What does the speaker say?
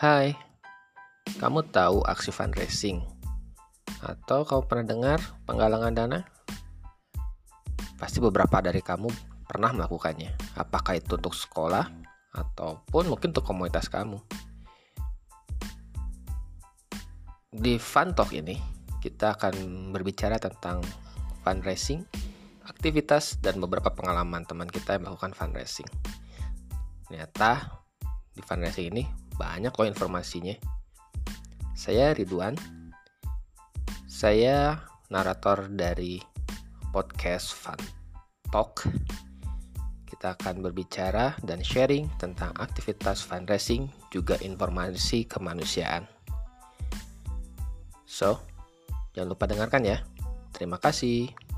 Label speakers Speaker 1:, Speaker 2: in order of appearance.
Speaker 1: Hai, kamu tahu aksi fundraising? Atau kamu pernah dengar penggalangan dana? Pasti beberapa dari kamu pernah melakukannya. Apakah itu untuk sekolah ataupun mungkin untuk komunitas kamu? Di Fun Talk ini, kita akan berbicara tentang fundraising, aktivitas, dan beberapa pengalaman teman kita yang melakukan fundraising. Ternyata di fundraising ini banyak kok informasinya. Saya Ridwan. Saya narator dari podcast Fun Talk. Kita akan berbicara dan sharing tentang aktivitas fundraising juga informasi kemanusiaan. So, jangan lupa dengarkan ya. Terima kasih.